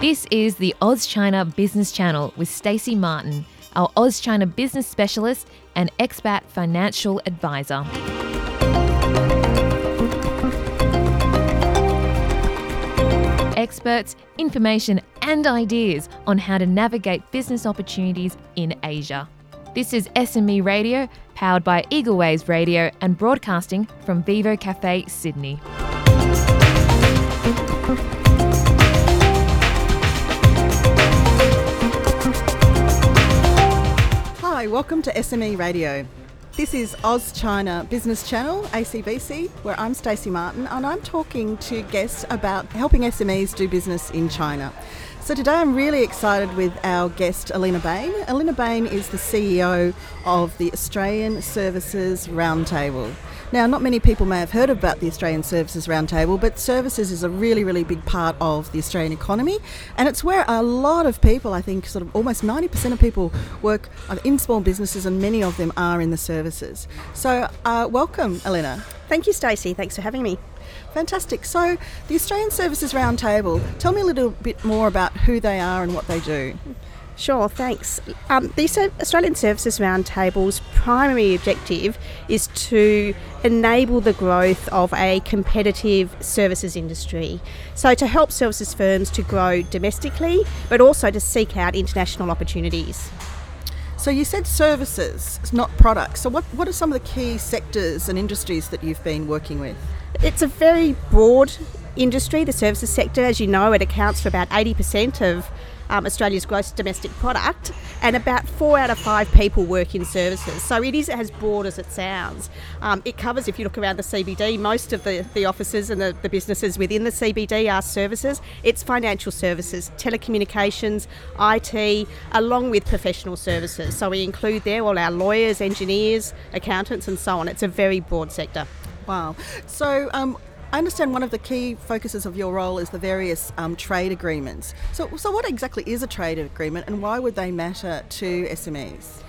This is the Oz China Business Channel with Stacey Martin, our Oz China business specialist and expat financial advisor. Experts, information, and ideas on how to navigate business opportunities in Asia. This is SME Radio, powered by Eagle Waves Radio and broadcasting from Vivo Cafe, Sydney. Welcome to SME Radio. This is Oz China Business Channel, ACBC, where I'm Stacey Martin and I'm talking to guests about helping SMEs do business in China. So today I'm really excited with our guest Alina Bain. Alina Bain is the CEO of the Australian Services Roundtable. Now, not many people may have heard about the Australian Services Roundtable, but services is a really, really big part of the Australian economy, and it's where a lot of people, I think, sort of almost 90% of people work in small businesses, and many of them are in the services. So, uh, welcome, Elena. Thank you, Stacey. Thanks for having me. Fantastic. So, the Australian Services Roundtable, tell me a little bit more about who they are and what they do. Sure, thanks. Um, the Australian Services Roundtable's primary objective is to enable the growth of a competitive services industry. So, to help services firms to grow domestically, but also to seek out international opportunities. So, you said services, not products. So, what, what are some of the key sectors and industries that you've been working with? It's a very broad industry, the services sector. As you know, it accounts for about 80% of um, Australia's gross domestic product, and about four out of five people work in services. So it is as broad as it sounds. Um, it covers, if you look around the CBD, most of the, the offices and the, the businesses within the CBD are services. It's financial services, telecommunications, IT, along with professional services. So we include there all our lawyers, engineers, accountants, and so on. It's a very broad sector. Wow. So, um, I understand one of the key focuses of your role is the various um, trade agreements. So, so, what exactly is a trade agreement and why would they matter to SMEs?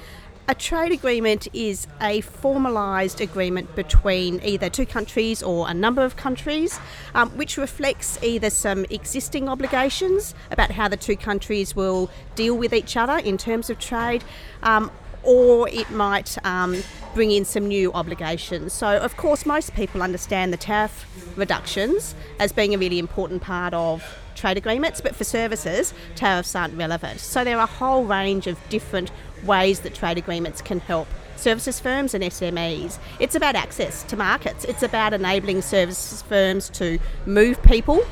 A trade agreement is a formalised agreement between either two countries or a number of countries, um, which reflects either some existing obligations about how the two countries will deal with each other in terms of trade, um, or it might um, bring in some new obligations. So, of course, most people understand the tariff reductions as being a really important part of trade agreements, but for services, tariffs aren't relevant. So, there are a whole range of different ways that trade agreements can help services firms and SMEs. It's about access to markets, it's about enabling services firms to move people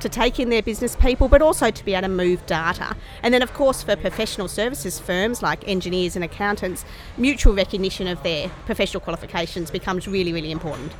to take in their business people, but also to be able to move data. And then, of course, for professional services firms like engineers and accountants, mutual recognition of their professional qualifications becomes really, really important.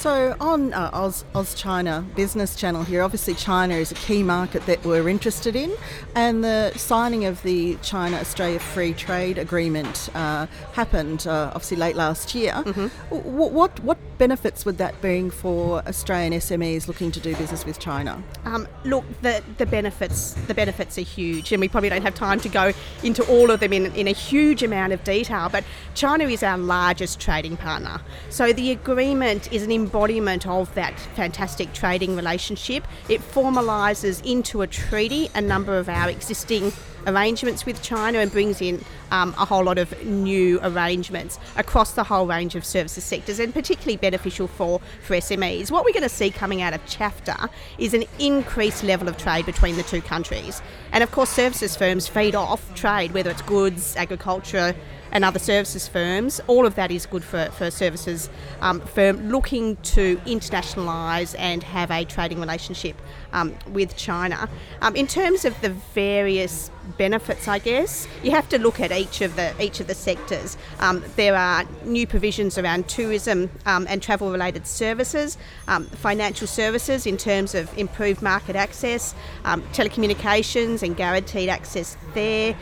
So on uh, Oz, Oz China Business Channel here, obviously China is a key market that we're interested in, and the signing of the China Australia Free Trade Agreement uh, happened uh, obviously late last year. Mm-hmm. W- what what benefits would that bring for Australian SMEs looking to do business with China? Um, look, the the benefits the benefits are huge, and we probably don't have time to go into all of them in in a huge amount of detail. But China is our largest trading partner, so the agreement is an embodiment of that fantastic trading relationship. It formalises into a treaty a number of our existing arrangements with China and brings in um, a whole lot of new arrangements across the whole range of services sectors and particularly beneficial for, for SMEs. What we're going to see coming out of CHAFTA is an increased level of trade between the two countries. And of course, services firms feed off trade, whether it's goods, agriculture, and other services firms. All of that is good for, for services um, firm looking to internationalise and have a trading relationship um, with China. Um, in terms of the various benefits, I guess you have to look at each of the each of the sectors. Um, there are new provisions around tourism um, and travel related services, um, financial services in terms of improved market access, telecommunications and guaranteed access there,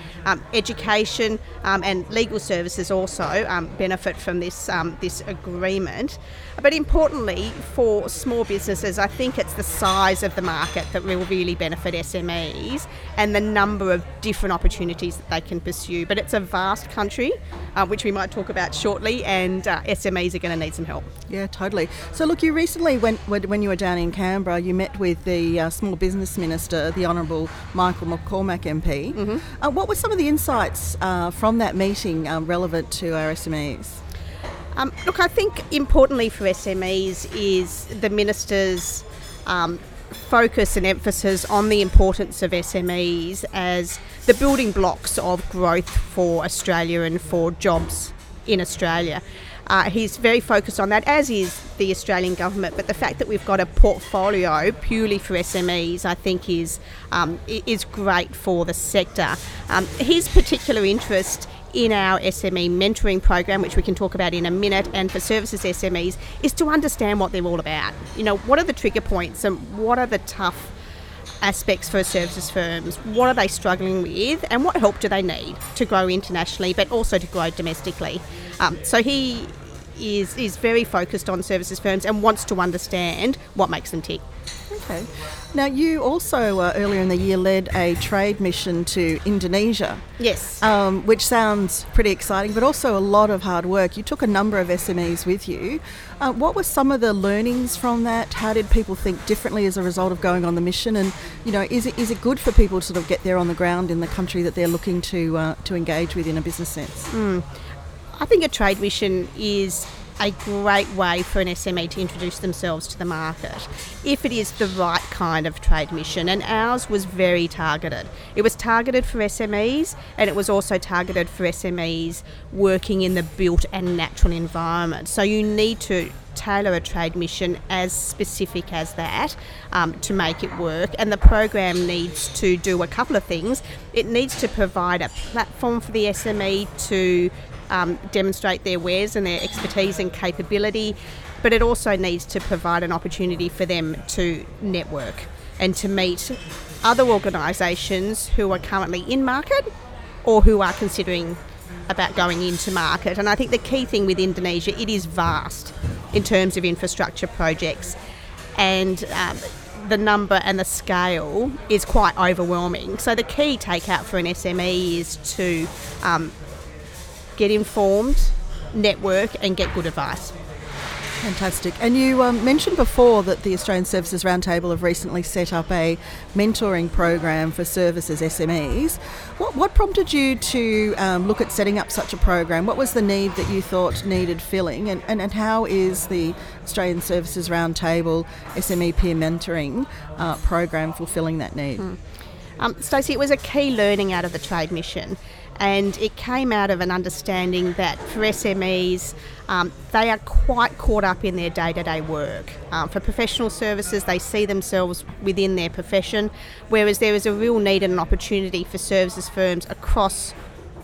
education and legal services also benefit from this this agreement. But importantly, for small businesses, I think it's the size of the market that will really benefit SMEs and the number of different opportunities that they can pursue. But it's a vast country, uh, which we might talk about shortly, and uh, SMEs are going to need some help. Yeah, totally. So, look, you recently, when, when you were down in Canberra, you met with the uh, Small Business Minister, the Honourable Michael McCormack MP. Mm-hmm. Uh, what were some of the insights uh, from that meeting um, relevant to our SMEs? Um, look, I think importantly for SMEs is the minister's um, focus and emphasis on the importance of SMEs as the building blocks of growth for Australia and for jobs in Australia. Uh, he's very focused on that, as is the Australian government. But the fact that we've got a portfolio purely for SMEs, I think, is um, is great for the sector. Um, his particular interest in our SME mentoring program, which we can talk about in a minute, and for services SMEs, is to understand what they're all about. You know, what are the trigger points and what are the tough aspects for services firms? What are they struggling with, and what help do they need to grow internationally, but also to grow domestically? Um, so he is is very focused on services firms and wants to understand what makes them tick. Okay. Now, you also uh, earlier in the year led a trade mission to Indonesia. Yes. Um, which sounds pretty exciting, but also a lot of hard work. You took a number of SMEs with you. Uh, what were some of the learnings from that? How did people think differently as a result of going on the mission? And you know, is it is it good for people to sort of get there on the ground in the country that they're looking to uh, to engage with in a business sense? Mm. I think a trade mission is a great way for an SME to introduce themselves to the market if it is the right kind of trade mission. And ours was very targeted. It was targeted for SMEs and it was also targeted for SMEs working in the built and natural environment. So you need to tailor a trade mission as specific as that um, to make it work. And the program needs to do a couple of things. It needs to provide a platform for the SME to um, demonstrate their wares and their expertise and capability, but it also needs to provide an opportunity for them to network and to meet other organisations who are currently in market or who are considering about going into market. And I think the key thing with Indonesia, it is vast in terms of infrastructure projects, and um, the number and the scale is quite overwhelming. So the key takeout for an SME is to um, get informed, network, and get good advice. Fantastic. And you um, mentioned before that the Australian Services Roundtable have recently set up a mentoring program for services SMEs. What, what prompted you to um, look at setting up such a program? What was the need that you thought needed filling? And, and, and how is the Australian Services Roundtable SME peer mentoring uh, program fulfilling that need? Hmm. Um, Stacey, it was a key learning out of the trade mission and it came out of an understanding that for SMEs, um, they are quite caught up in their day to day work. Um, for professional services, they see themselves within their profession, whereas there is a real need and an opportunity for services firms across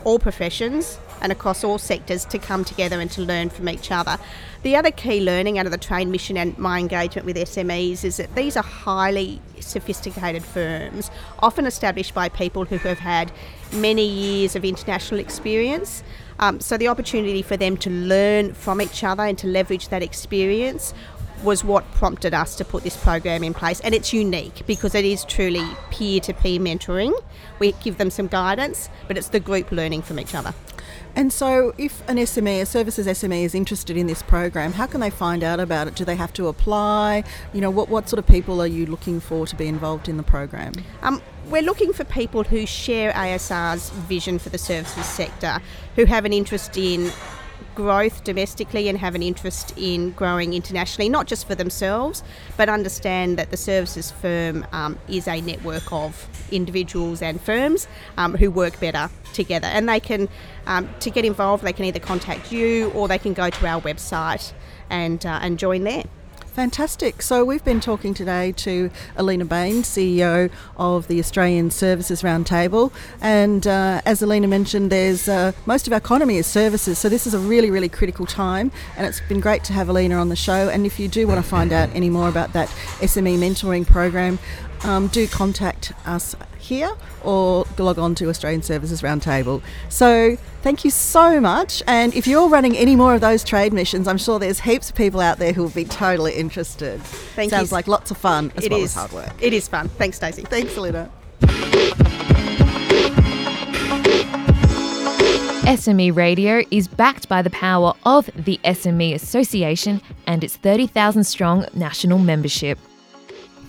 all professions and across all sectors to come together and to learn from each other. The other key learning out of the train mission and my engagement with SMEs is that these are highly sophisticated firms, often established by people who have had many years of international experience. Um, so the opportunity for them to learn from each other and to leverage that experience was what prompted us to put this program in place. And it's unique because it is truly peer to peer mentoring. We give them some guidance, but it's the group learning from each other. And so, if an SME, a services SME, is interested in this program, how can they find out about it? Do they have to apply? You know, what, what sort of people are you looking for to be involved in the program? Um, we're looking for people who share ASR's vision for the services sector, who have an interest in growth domestically and have an interest in growing internationally, not just for themselves, but understand that the services firm um, is a network of individuals and firms um, who work better together. And they can, um, to get involved, they can either contact you or they can go to our website and, uh, and join there. Fantastic. So we've been talking today to Alina Bain, CEO of the Australian Services Roundtable, and uh, as Alina mentioned, there's uh, most of our economy is services, so this is a really, really critical time, and it's been great to have Alina on the show. And if you do want to find out any more about that SME mentoring program, um, do contact us here or log on to Australian Services Roundtable. So thank you so much. And if you're running any more of those trade missions, I'm sure there's heaps of people out there who will be totally interested. Thank Sounds you. like lots of fun as it well is. as hard work. It is fun. Thanks, Stacey. Thanks, Alina. SME Radio is backed by the power of the SME Association and its 30,000 strong national membership.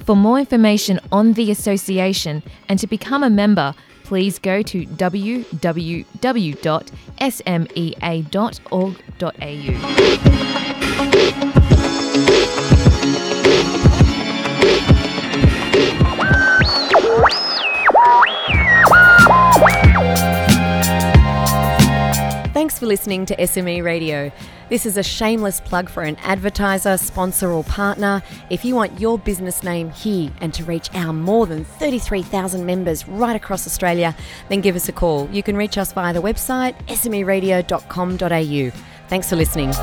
For more information on the association and to become a member, please go to www.smea.org.au. for listening to SME Radio. This is a shameless plug for an advertiser, sponsor, or partner. If you want your business name here and to reach our more than 33,000 members right across Australia, then give us a call. You can reach us via the website smeradio.com.au. Thanks for listening.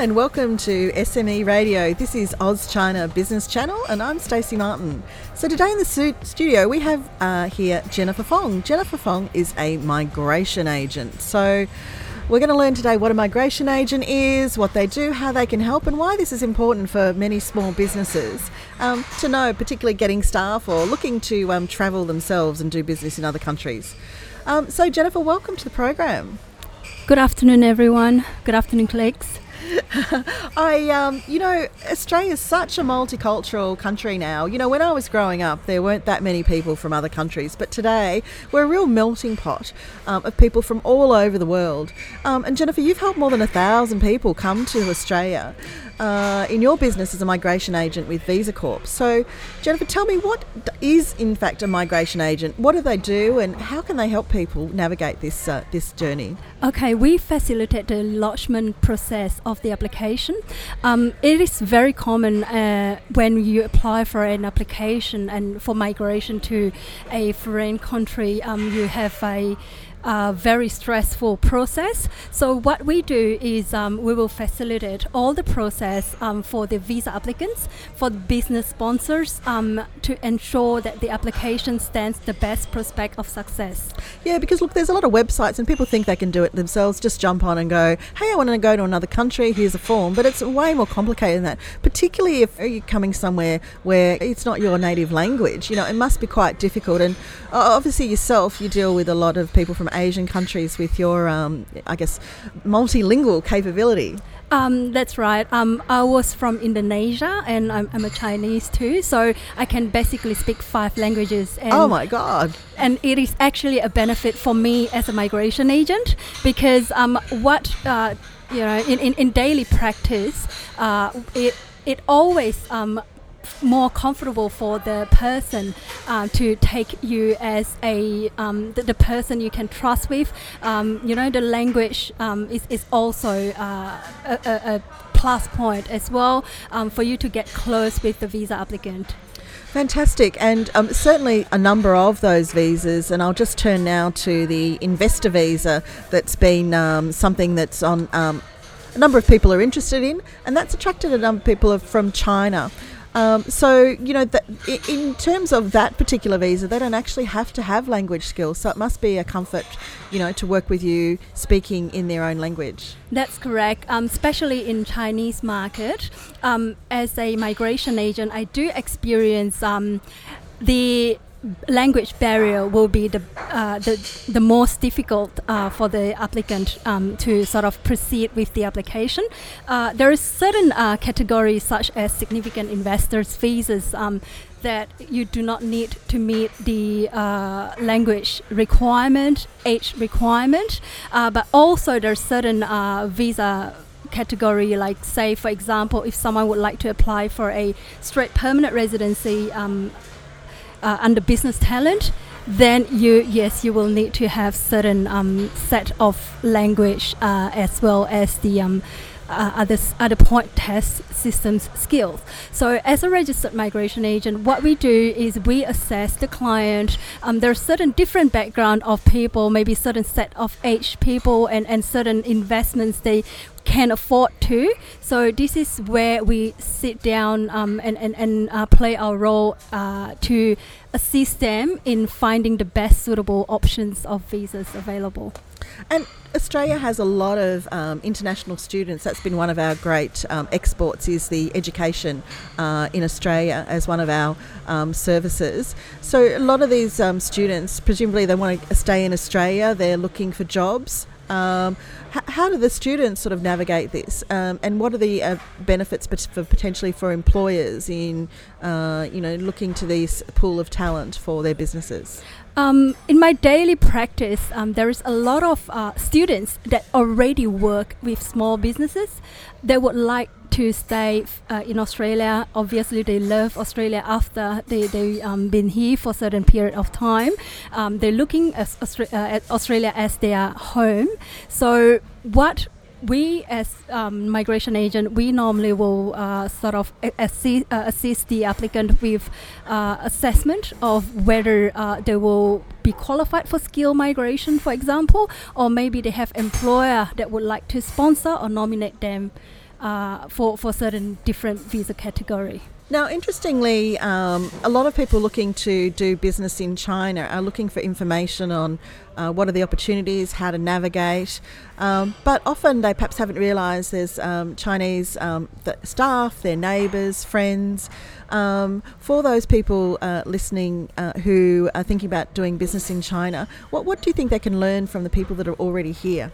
And welcome to SME Radio. This is Oz China Business Channel, and I'm Stacey Martin. So today in the studio we have uh, here Jennifer Fong. Jennifer Fong is a migration agent. So we're going to learn today what a migration agent is, what they do, how they can help, and why this is important for many small businesses um, to know, particularly getting staff or looking to um, travel themselves and do business in other countries. Um, so Jennifer, welcome to the program. Good afternoon, everyone. Good afternoon, colleagues. I, um, you know, Australia is such a multicultural country now. You know, when I was growing up, there weren't that many people from other countries, but today we're a real melting pot um, of people from all over the world. Um, and Jennifer, you've helped more than a thousand people come to Australia uh, in your business as a migration agent with Visa Corp. So, Jennifer, tell me what is in fact a migration agent? What do they do, and how can they help people navigate this uh, this journey? Okay, we facilitate the lodgement process of the application. Um, it is very common uh, when you apply for an application and for migration to a foreign country, um, you have a a very stressful process. So what we do is um, we will facilitate all the process um, for the visa applicants, for business sponsors, um, to ensure that the application stands the best prospect of success. Yeah, because look, there's a lot of websites and people think they can do it themselves. Just jump on and go, hey, I want to go to another country. Here's a form, but it's way more complicated than that. Particularly if you're coming somewhere where it's not your native language. You know, it must be quite difficult. And obviously yourself, you deal with a lot of people from Asian countries with your, um, I guess, multilingual capability. Um, that's right. Um, I was from Indonesia and I'm, I'm, a Chinese too, so I can basically speak five languages. oh my God. And it is actually a benefit for me as a migration agent because um, what, uh, you know, in, in, in daily practice, uh, it, it always um, more comfortable for the person uh, to take you as a um, the, the, person you can trust with. Um, you know, the language um, is, is also uh, a, a, plus point as well um, for you to get close with the visa applicant. Fantastic, and um, certainly a number of those visas. And I'll just turn now to the investor visa that's been um, something that's on um, a number of people are interested in, and that's attracted a number of people from China. Um, so, you know, in terms of that particular visa, they don't actually have to have language skills. So it must be a comfort, you know, to work with you speaking in their own language. That's correct. Um, especially in Chinese market, um, as a migration agent, I do experience um, the language barrier will be the uh, the, the most difficult uh, for the applicant um, to sort of proceed with the application. Uh, there is certain uh, categories such as significant investors visas um, that you do not need to meet the uh, language requirement, age requirement, uh, but also there are certain visa category like say for example if someone would like to apply for a straight permanent residency um, uh, under business talent, then you yes you will need to have certain um, set of language uh, as well as the um, uh, other other point test systems skills. So as a registered migration agent, what we do is we assess the client. Um, there are certain different background of people, maybe certain set of age people and, and certain investments they can afford to. So this is where we sit down um, and, and, and uh, play our role uh, to assist them in finding the best suitable options of visas available. And Australia has a lot of um, international students. That's been one of our great um, exports. Is the education uh, in Australia as one of our um, services. So a lot of these um, students, presumably, they want to stay in Australia. They're looking for jobs. Um, h- how do the students sort of navigate this, um, and what are the uh, benefits for potentially for employers in, uh, you know, looking to this pool of talent for their businesses? Um, in my daily practice, um, there is a lot of uh, students that already work with small businesses. They would like to stay uh, in Australia. Obviously, they love Australia after they they um, been here for a certain period of time. Um, they're looking uh, at Australia as their home. So what we as um, migration agent we normally will uh, sort of assist, uh, assist the applicant with uh, assessment of whether uh, they will be qualified for skill migration for example or maybe they have employer that would like to sponsor or nominate them uh, for, for certain different visa category Now, interestingly, um, a lot of people looking to do business in China are looking for information on uh, what are the opportunities, how to navigate, um, but often they perhaps haven't realised there's um, Chinese um, th- staff, their neighbours, friends. Um, for those people uh, listening uh, who are thinking about doing business in China, what, what do you think they can learn from the people that are already here?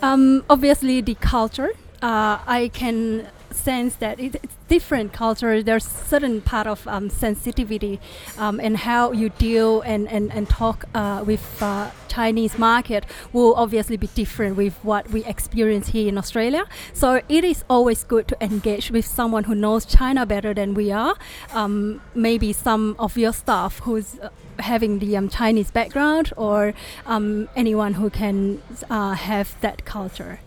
Um, obviously, the culture. Uh, I can sense that it, it's different culture. There's certain part of um, sensitivity um, and how you deal and, and, and talk uh, with uh, Chinese market will obviously be different with what we experience here in Australia. So it is always good to engage with someone who knows China better than we are. Um, maybe some of your staff who's uh, having the um, Chinese background or um, anyone who can uh, have that culture.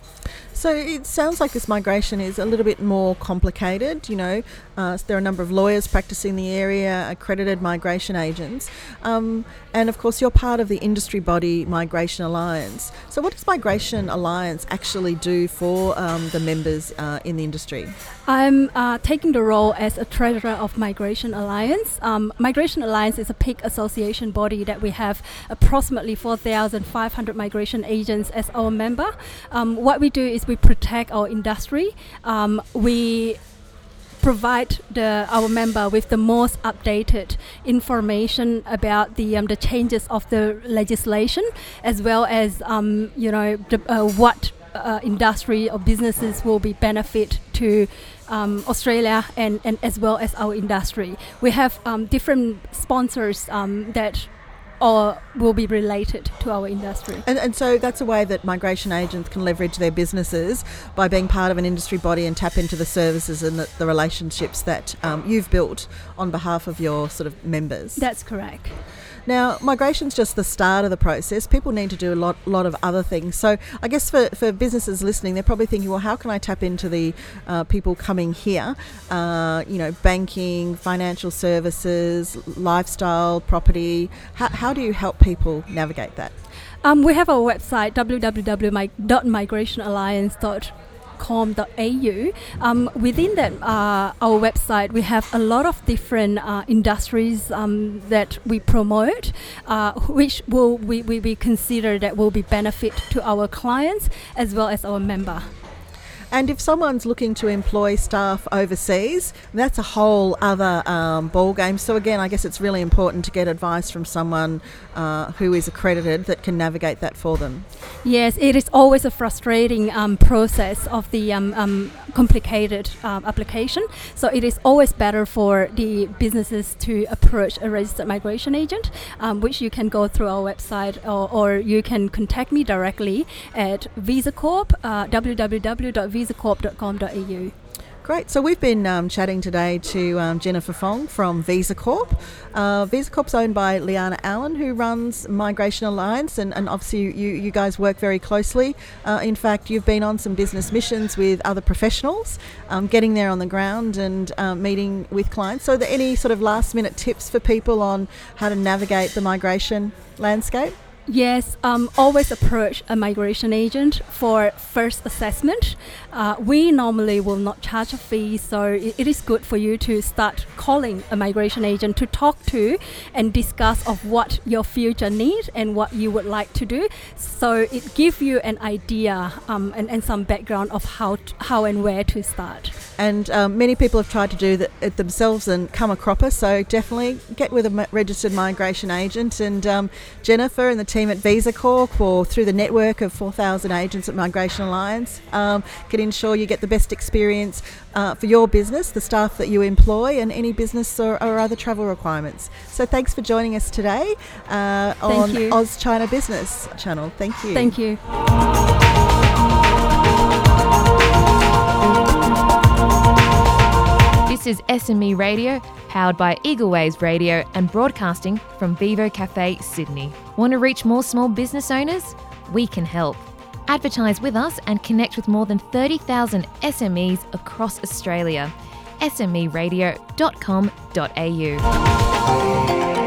So it sounds like this migration is a little bit more complicated. You know, uh, there are a number of lawyers practicing the area, accredited migration agents, um, and of course you're part of the industry body Migration Alliance. So what does Migration Alliance actually do for um, the members uh, in the industry? I'm uh, taking the role as a treasurer of Migration Alliance. Um, Migration Alliance is a peak association body that we have approximately 4,500 migration agents as our member. Um, what we do is we protect our industry. Um, we provide the our member with the most updated information about the um, the changes of the legislation as well as um, you know the, uh, what uh, industry or businesses will be benefit to um, Australia and, and as well as our industry. We have um, different sponsors um, that or will be related to our industry. And, and so that's a way that migration agents can leverage their businesses by being part of an industry body and tap into the services and the, the relationships that um, you've built on behalf of your sort of members. That's correct. Now, migration's just the start of the process. People need to do a lot, lot of other things. So, I guess for, for businesses listening, they're probably thinking, well, how can I tap into the uh, people coming here? Uh, you know, banking, financial services, lifestyle, property. How, how do you help people navigate that? Um, we have our website www.migrationalliance.com com.au. Um, within that, uh, our website, we have a lot of different uh, industries um, that we promote, uh, which will we, we, we consider that will be benefit to our clients as well as our member. And if someone's looking to employ staff overseas, that's a whole other um, ball game. So again, I guess it's really important to get advice from someone uh, who is accredited that can navigate that for them. Yes, it is always a frustrating um, process of the um, um complicated um, application. So it is always better for the businesses to approach a registered migration agent, um, which you can go through our website or, or, you can contact me directly at VisaCorp, uh, www.visacorp.com.au. Great. So we've been um, chatting today to um, Jennifer Fong from Visa Corp. Uh, Visa Corp's owned by Liana Allen, who runs Migration Alliance, and, and obviously you, you guys work very closely. Uh, in fact, you've been on some business missions with other professionals, um, getting there on the ground and um, meeting with clients. So, are there any sort of last minute tips for people on how to navigate the migration landscape? Yes, um, always approach a migration agent for first assessment. Uh, we normally will not charge a fee, so it, is good for you to start calling a migration agent to talk to and discuss of what your future needs and what you would like to do. So it gives you an idea um, and, and some background of how t- how and where to start. And um, many people have tried to do that it themselves and come a cropper. So definitely get with a registered migration agent. And um, Jennifer and the team at Visa Corp, or through the network of 4,000 agents at Migration Alliance, um, ensure you get the best experience uh, for your business, the staff that you employ, and any business or, or other travel requirements. So thanks for joining us today uh, on you. Oz China Business Channel. Thank you. Thank you. This is SME Radio, powered by Eagle Ways Radio and broadcasting from Vivo Cafe, Sydney. Want to reach more small business owners? We can help. Advertise with us and connect with more than 30,000 SMEs across Australia. smeradio.com.au.